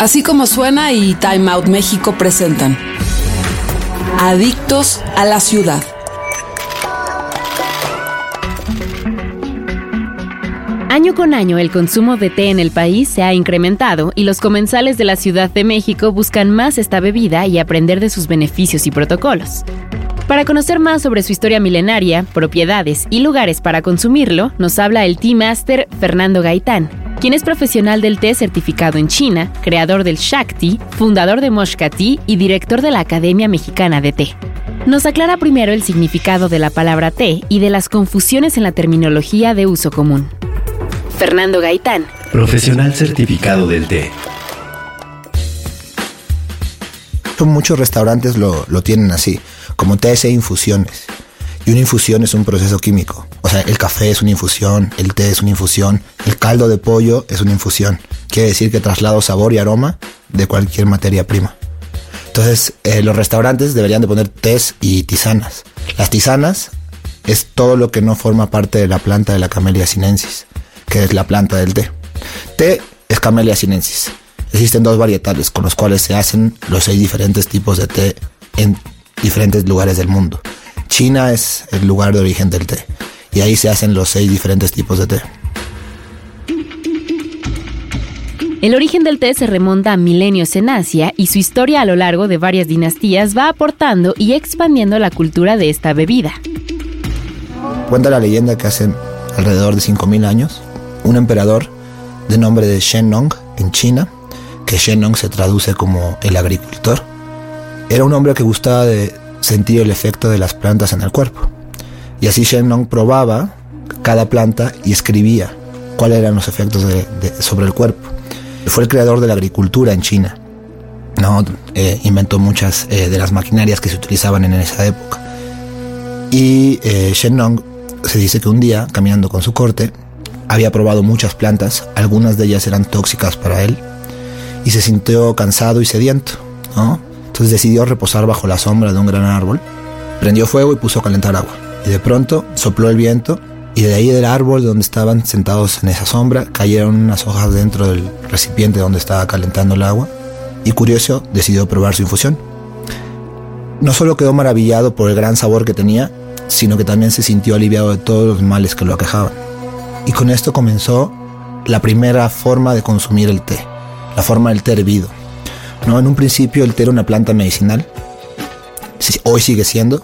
Así como suena y Time Out México presentan Adictos a la ciudad. Año con año el consumo de té en el país se ha incrementado y los comensales de la Ciudad de México buscan más esta bebida y aprender de sus beneficios y protocolos. Para conocer más sobre su historia milenaria, propiedades y lugares para consumirlo, nos habla el Tea Master Fernando Gaitán, quien es profesional del té certificado en China, creador del Shakti, fundador de Moshka Tea y director de la Academia Mexicana de Té. Nos aclara primero el significado de la palabra té y de las confusiones en la terminología de uso común. Fernando Gaitán. Profesional certificado del té. Muchos restaurantes lo, tienen así, como tés e infusiones. Y una infusión es un proceso químico. O sea, el café es una infusión, el té es una infusión, el caldo de pollo es una infusión. Quiere decir que traslado sabor y aroma de cualquier materia prima. Entonces, eh, los restaurantes deberían de poner tés y tisanas. Las tisanas es todo lo que no forma parte de la planta de la Camellia sinensis que es la planta del té. Té es Camellia sinensis. Existen dos varietales con los cuales se hacen los seis diferentes tipos de té en diferentes lugares del mundo. China es el lugar de origen del té y ahí se hacen los seis diferentes tipos de té. El origen del té se remonta a milenios en Asia y su historia a lo largo de varias dinastías va aportando y expandiendo la cultura de esta bebida. Cuenta la leyenda que hace alrededor de 5.000 años un emperador de nombre de Shennong en China, que Shennong se traduce como el agricultor. Era un hombre que gustaba de sentir el efecto de las plantas en el cuerpo. Y así Shennong probaba cada planta y escribía cuáles eran los efectos sobre el cuerpo. Fue el creador de la agricultura en China. ¿no? Eh, inventó muchas eh, de las maquinarias que se utilizaban en esa época. Y eh, Shennong se dice que un día, caminando con su corte, había probado muchas plantas, algunas de ellas eran tóxicas para él, y se sintió cansado y sediento, Entonces decidió reposar bajo la sombra de un gran árbol, prendió fuego y puso a calentar agua. Y de pronto sopló el viento y de ahí del árbol donde estaban sentados en esa sombra cayeron unas hojas dentro del recipiente donde estaba calentando el agua y curioso decidió probar su infusión. No solo quedó maravillado por el gran sabor que tenía, sino que también se sintió aliviado de todos los males que lo aquejaban. Y con esto comenzó la primera forma de consumir el té, la forma del té hervido. ¿No? En un principio el té era una planta medicinal, hoy sigue siendo,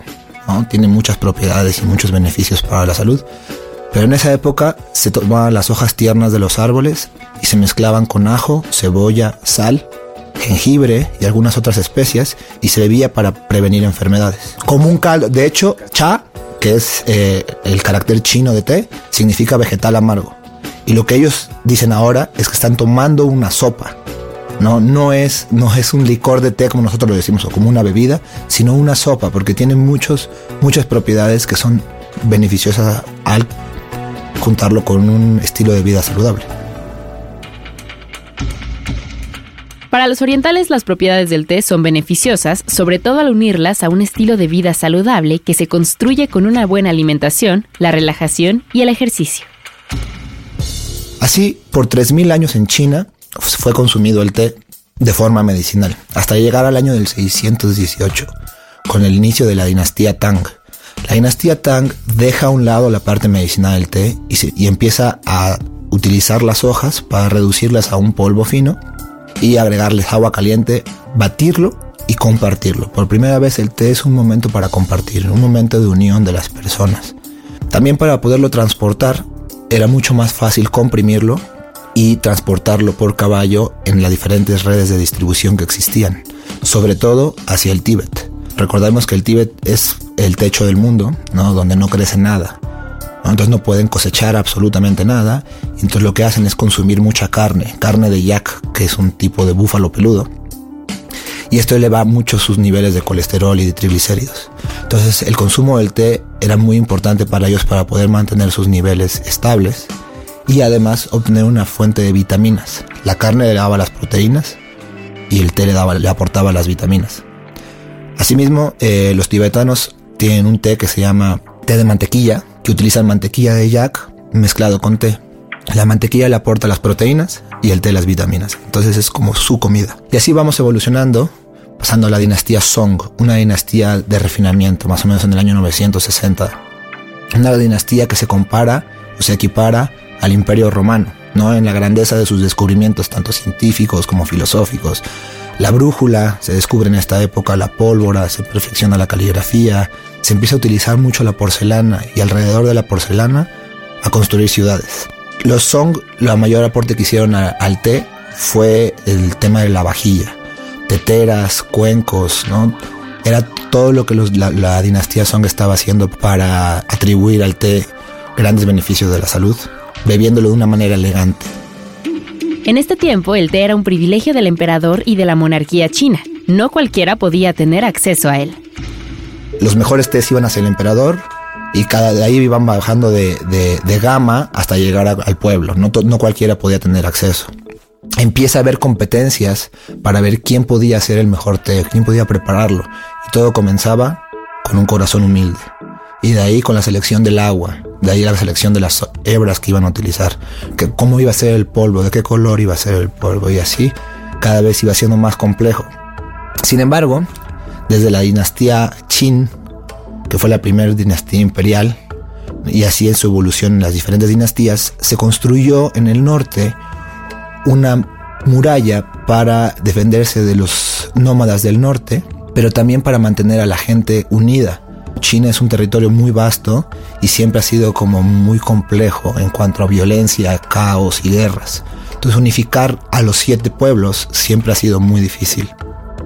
tiene muchas propiedades y muchos beneficios para la salud, pero en esa época se tomaban las hojas tiernas de los árboles y se mezclaban con ajo, cebolla, sal, jengibre y algunas otras especias y se bebía para prevenir enfermedades. Como un caldo, de hecho, cha que es eh, el carácter chino de té, significa vegetal amargo. Y lo que ellos dicen ahora es que están tomando una sopa. No, no, es, no es un licor de té como nosotros lo decimos o como una bebida, sino una sopa, porque tiene muchos, muchas propiedades que son beneficiosas al juntarlo con un estilo de vida saludable. Para los orientales las propiedades del té son beneficiosas, sobre todo al unirlas a un estilo de vida saludable que se construye con una buena alimentación, la relajación y el ejercicio. Así, por 3.000 años en China fue consumido el té de forma medicinal, hasta llegar al año del 618, con el inicio de la dinastía Tang. La dinastía Tang deja a un lado la parte medicinal del té y, y empieza a utilizar las hojas para reducirlas a un polvo fino y agregarles agua caliente, batirlo y compartirlo. Por primera vez el té es un momento para compartir, un momento de unión de las personas. También para poderlo transportar era mucho más fácil comprimirlo y transportarlo por caballo en las diferentes redes de distribución que existían, sobre todo hacia el Tíbet. Recordemos que el Tíbet es el techo del mundo, ¿no? donde no crece nada. Entonces no pueden cosechar absolutamente nada. Entonces lo que hacen es consumir mucha carne, carne de yak, que es un tipo de búfalo peludo. Y esto eleva mucho sus niveles de colesterol y de triglicéridos. Entonces el consumo del té era muy importante para ellos para poder mantener sus niveles estables y además obtener una fuente de vitaminas. La carne le daba las proteínas y el té le, daba, le aportaba las vitaminas. Asimismo, eh, los tibetanos tienen un té que se llama té de mantequilla, que utilizan mantequilla de yak mezclado con té. La mantequilla le aporta las proteínas y el té las vitaminas. Entonces es como su comida. Y así vamos evolucionando, pasando a la dinastía Song, una dinastía de refinamiento, más o menos en el año 960. Una dinastía que se compara o se equipara al imperio romano, ¿no? En la grandeza de sus descubrimientos, tanto científicos como filosóficos. La brújula se descubre en esta época, la pólvora, se perfecciona la caligrafía, se empieza a utilizar mucho la porcelana y alrededor de la porcelana a construir ciudades. Los Song, la mayor aporte que hicieron al té fue el tema de la vajilla, teteras, cuencos, ¿no? Era todo lo que la, la dinastía Song estaba haciendo para atribuir al té grandes beneficios de la salud, bebiéndolo de una manera elegante. En este tiempo, el té era un privilegio del emperador y de la monarquía china. No cualquiera podía tener acceso a él. Los mejores tés iban hacia el emperador y cada de ahí iban bajando de, gama hasta llegar al pueblo. No, no cualquiera podía tener acceso. Empieza a haber competencias para ver quién podía hacer el mejor té, quién podía prepararlo. Y todo comenzaba con un corazón humilde. Y de ahí con la selección del agua, de ahí la selección de las hebras que iban a utilizar, que cómo iba a ser el polvo, de qué color iba a ser el polvo y así cada vez iba siendo más complejo. Sin embargo, desde la dinastía Qin, que fue la primera dinastía imperial, y así en su evolución en las diferentes dinastías, se construyó en el norte una muralla para defenderse de los nómadas del norte, pero también para mantener a la gente unida China es un territorio muy vasto y siempre ha sido como muy complejo en cuanto a violencia, caos y guerras. Entonces unificar a los siete pueblos siempre ha sido muy difícil.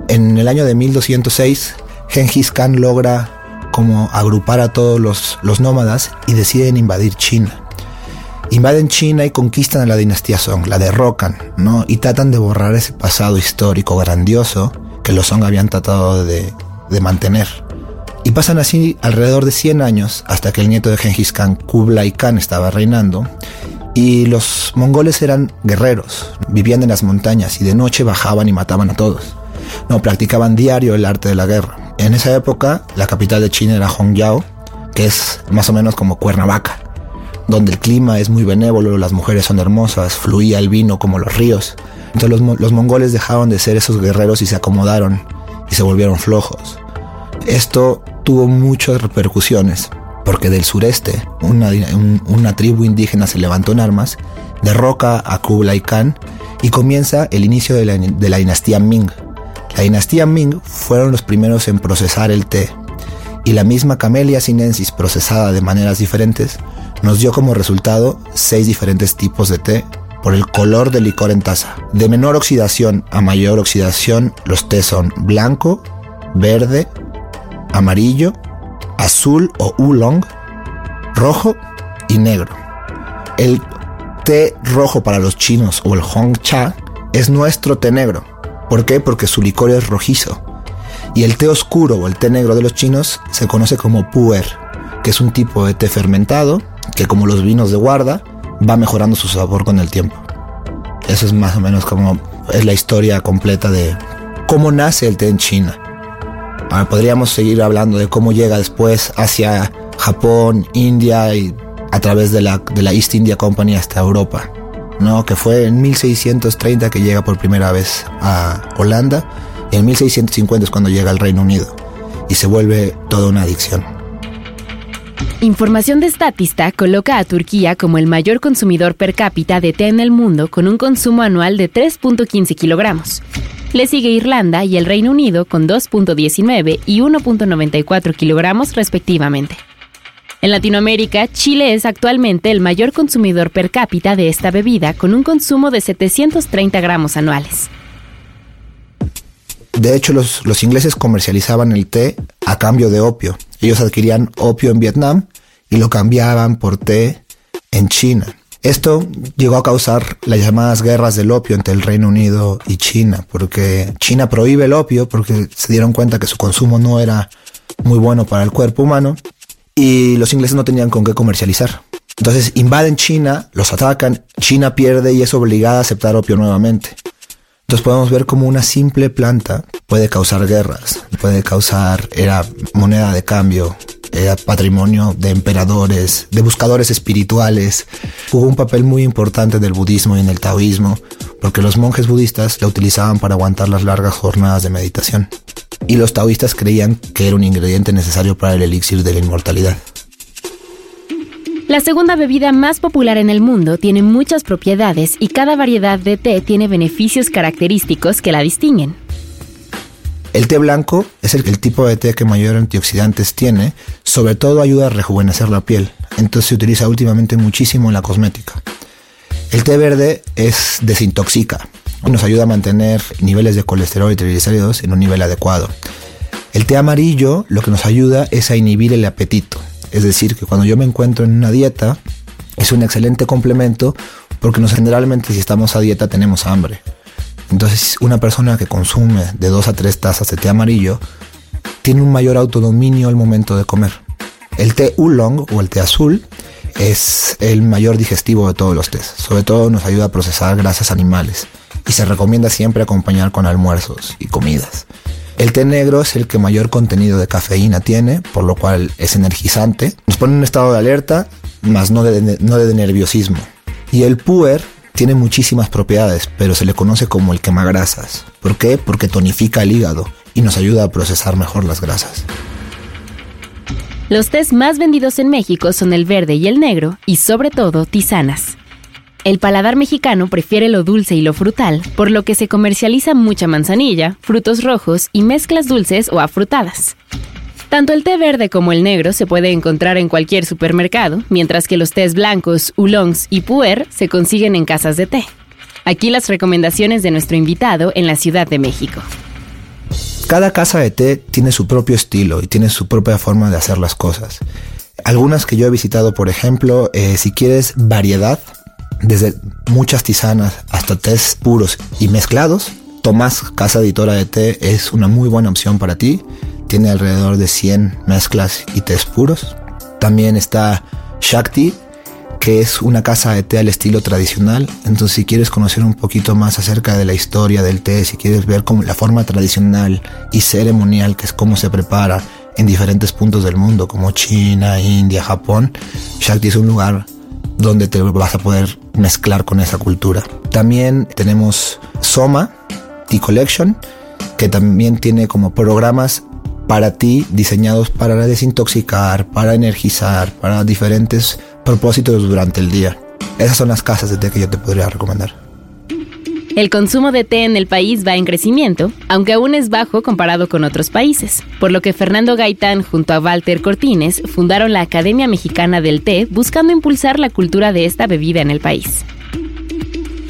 En el año de 1206, Genghis Khan logra como agrupar a todos los, los nómadas y deciden invadir China. Invaden China y conquistan a la dinastía Song, la derrocan, ¿no? Y tratan de borrar ese pasado histórico grandioso que los Song habían tratado de, de mantener. Y pasan así alrededor de 100 años hasta que el nieto de Genghis Khan, Kublai Khan, estaba reinando. Y los mongoles eran guerreros, vivían en las montañas y de noche bajaban y mataban a todos. No, practicaban diario el arte de la guerra. En esa época, la capital de China era Hongyao, que es más o menos como Cuernavaca, donde el clima es muy benévolo, las mujeres son hermosas, fluía el vino como los ríos. Entonces los mongoles dejaron de ser esos guerreros y se acomodaron y se volvieron flojos. Esto tuvo muchas repercusiones, porque del sureste una, tribu indígena se levantó en armas, derroca a Kublai Khan y comienza el inicio de la, de la dinastía Ming. La dinastía Ming fueron los primeros en procesar el té, y la misma Camellia sinensis procesada de maneras diferentes nos dio como resultado seis diferentes tipos de té por el color del licor en taza. De menor oxidación a mayor oxidación, los tés son blanco, verde, amarillo, azul o oolong, rojo y negro. El té rojo para los chinos o el Hong Cha es nuestro té negro. ¿Por qué? Porque su licor es rojizo. Y el té oscuro o el té negro de los chinos se conoce como puer, que es un tipo de té fermentado que como los vinos de guarda va mejorando su sabor con el tiempo. Eso es más o menos como es la historia completa de cómo nace el té en China. Ah, podríamos seguir hablando de cómo llega después hacia Japón, India y a través de la, de la East India Company hasta Europa, ¿no? que fue en 1630 que llega por primera vez a Holanda y en 1650 es cuando llega al Reino Unido y se vuelve toda una adicción. Información de Statista coloca a Turquía como el mayor consumidor per cápita de té en el mundo con un consumo anual de 3.15 kilogramos. Le sigue Irlanda y el Reino Unido con 2.19 y 1.94 kilogramos respectivamente. En Latinoamérica, Chile es actualmente el mayor consumidor per cápita de esta bebida con un consumo de 730 gramos anuales. De hecho, los, los, ingleses comercializaban el té a cambio de opio. Ellos adquirían opio en Vietnam y lo cambiaban por té en China. Esto llegó a causar las llamadas guerras del opio entre el Reino Unido y China, porque China prohíbe el opio porque se dieron cuenta que su consumo no era muy bueno para el cuerpo humano y los ingleses no tenían con qué comercializar. Entonces invaden China, los atacan, China pierde y es obligada a aceptar opio nuevamente. Entonces podemos ver cómo una simple planta puede causar guerras, puede causar, era moneda de cambio era patrimonio de emperadores, de buscadores espirituales. Jugó un papel muy importante del budismo y en el taoísmo, porque los monjes budistas la utilizaban para aguantar las largas jornadas de meditación. Y los taoístas creían que era un ingrediente necesario para el elixir de la inmortalidad. La segunda bebida más popular en el mundo tiene muchas propiedades y cada variedad de té tiene beneficios característicos que la distinguen. El té blanco es el, tipo de té que mayor antioxidantes tiene, sobre todo ayuda a rejuvenecer la piel, entonces se utiliza últimamente muchísimo en la cosmética. El té verde es desintoxica, nos ayuda a mantener niveles de colesterol y triglicéridos en un nivel adecuado. El té amarillo lo que nos ayuda es a inhibir el apetito, es decir, que cuando yo me encuentro en una dieta es un excelente complemento porque nos, generalmente si estamos a dieta tenemos hambre. Entonces, una persona que consume de dos a tres tazas de té amarillo tiene un mayor autodominio al momento de comer. El té oolong o el té azul es el mayor digestivo de todos los tés. Sobre todo nos ayuda a procesar grasas animales y se recomienda siempre acompañar con almuerzos y comidas. El té negro es el que mayor contenido de cafeína tiene, por lo cual es energizante. Nos pone en un estado de alerta, más no de, no de nerviosismo. Y el puer tiene muchísimas propiedades, pero se le conoce como el quemagrasas. ¿Por qué? Porque tonifica el hígado y nos ayuda a procesar mejor las grasas. Los tés más vendidos en México son el verde y el negro, y sobre todo tisanas. El paladar mexicano prefiere lo dulce y lo frutal, por lo que se comercializa mucha manzanilla, frutos rojos y mezclas dulces o afrutadas. Tanto el té verde como el negro se puede encontrar en cualquier supermercado, mientras que los tés blancos, oolongs y puer se consiguen en casas de té. Aquí las recomendaciones de nuestro invitado en la Ciudad de México. Cada casa de té tiene su propio estilo y tiene su propia forma de hacer las cosas. Algunas que yo he visitado, por ejemplo, eh, si quieres variedad, desde muchas tisanas hasta tés puros y mezclados, Tomás, Casa Editora de Té, es una muy buena opción para ti tiene alrededor de 100 mezclas y tés puros. También está Shakti, que es una casa de té al estilo tradicional. Entonces, si quieres conocer un poquito más acerca de la historia del té, si quieres ver cómo la forma tradicional y ceremonial, que es cómo se prepara en diferentes puntos del mundo, como China, India, Japón, Shakti es un lugar donde te vas a poder mezclar con esa cultura. También tenemos Soma Tea Collection, que también tiene como programas para ti diseñados para desintoxicar, para energizar, para diferentes propósitos durante el día. Esas son las casas de té que yo te podría recomendar. El consumo de té en el país va en crecimiento, aunque aún es bajo comparado con otros países, por lo que Fernando Gaitán junto a Walter Cortines fundaron la Academia Mexicana del Té buscando impulsar la cultura de esta bebida en el país.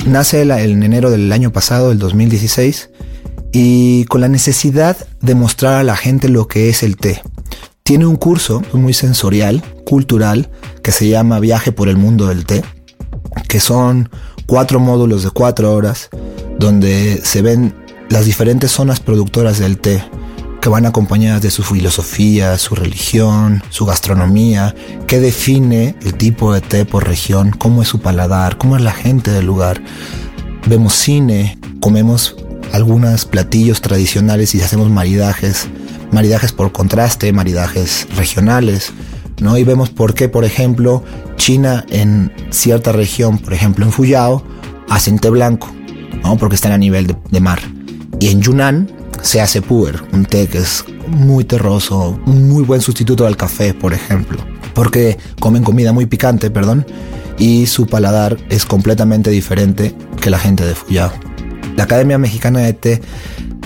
Nace en enero del año pasado, el 2016, y con la necesidad de mostrar a la gente lo que es el té. Tiene un curso muy sensorial, cultural, que se llama Viaje por el Mundo del Té, que son cuatro módulos de cuatro horas, donde se ven las diferentes zonas productoras del té, que van acompañadas de su filosofía, su religión, su gastronomía, que define el tipo de té por región, cómo es su paladar, cómo es la gente del lugar. Vemos cine, comemos algunos platillos tradicionales y hacemos maridajes, maridajes por contraste, maridajes regionales, ¿no? Y vemos por qué, por ejemplo, China en cierta región, por ejemplo en Fuyao, hacen té blanco, ¿no? Porque están a nivel de, mar. Y en Yunnan se hace puer, un té que es muy terroso, un muy buen sustituto al café, por ejemplo. Porque comen comida muy picante, perdón, y su paladar es completamente diferente que la gente de Fuyao. La Academia Mexicana de Té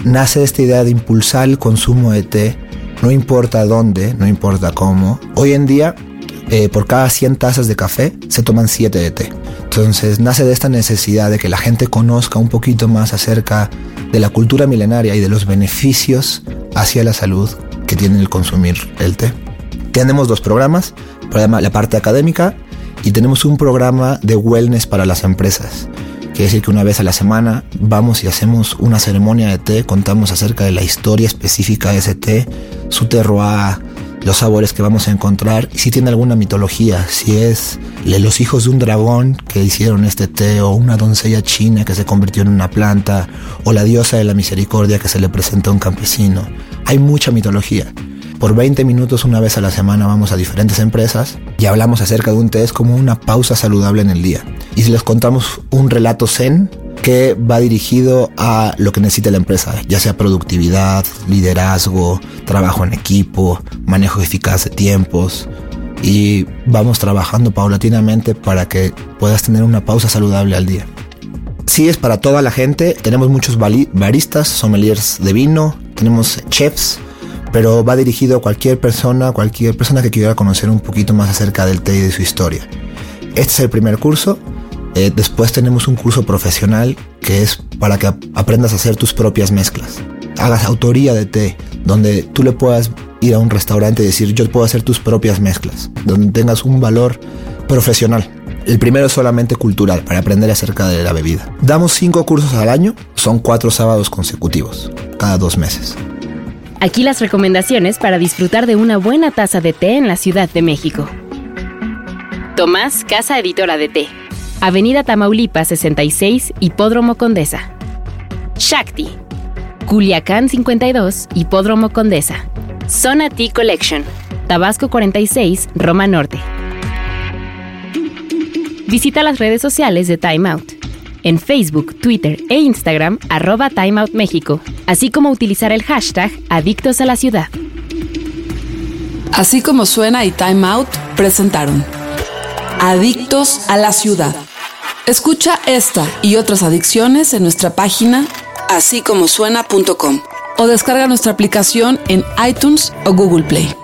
nace de esta idea de impulsar el consumo de té, no importa dónde, no importa cómo. Hoy en día, eh, por cada 100 tazas de café, se toman 7 de té. Entonces nace de esta necesidad de que la gente conozca un poquito más acerca de la cultura milenaria y de los beneficios hacia la salud que tiene el consumir el té. Tenemos dos programas, la parte académica y tenemos un programa de wellness para las empresas. Quiere decir que una vez a la semana vamos y hacemos una ceremonia de té, contamos acerca de la historia específica de ese té, su terroir, los sabores que vamos a encontrar si tiene alguna mitología, si es los hijos de un dragón que hicieron este té o una doncella china que se convirtió en una planta o la diosa de la misericordia que se le presentó a un campesino. Hay mucha mitología por 20 minutos una vez a la semana vamos a diferentes empresas y hablamos acerca de un té, es como una pausa saludable en el día. Y si les contamos un relato zen que va dirigido a lo que necesita la empresa, ya sea productividad, liderazgo, trabajo en equipo, manejo eficaz de tiempos, y vamos trabajando paulatinamente para que puedas tener una pausa saludable al día. Sí es para toda la gente, tenemos muchos baristas, sommeliers de vino, tenemos chefs, pero va dirigido a cualquier persona, cualquier persona que quiera conocer un poquito más acerca del té y de su historia. Este es el primer curso. Eh, después tenemos un curso profesional que es para que aprendas a hacer tus propias mezclas. Hagas autoría de té, donde tú le puedas ir a un restaurante y decir yo puedo hacer tus propias mezclas, donde tengas un valor profesional. El primero es solamente cultural, para aprender acerca de la bebida. Damos cinco cursos al año, son cuatro sábados consecutivos, cada dos meses. Aquí las recomendaciones para disfrutar de una buena taza de té en la Ciudad de México. Tomás, Casa Editora de Té. Avenida Tamaulipas 66, Hipódromo Condesa. Shakti. Culiacán 52, Hipódromo Condesa. Zona Tea Collection. Tabasco 46, Roma Norte. Visita las redes sociales de Time Out. En Facebook, Twitter e Instagram, arroba Time Out México, así como utilizar el hashtag Adictos a la Ciudad. Así como suena y Time Out presentaron Adictos a la Ciudad. Escucha esta y otras adicciones en nuestra página así como suena.com o descarga nuestra aplicación en iTunes o Google Play.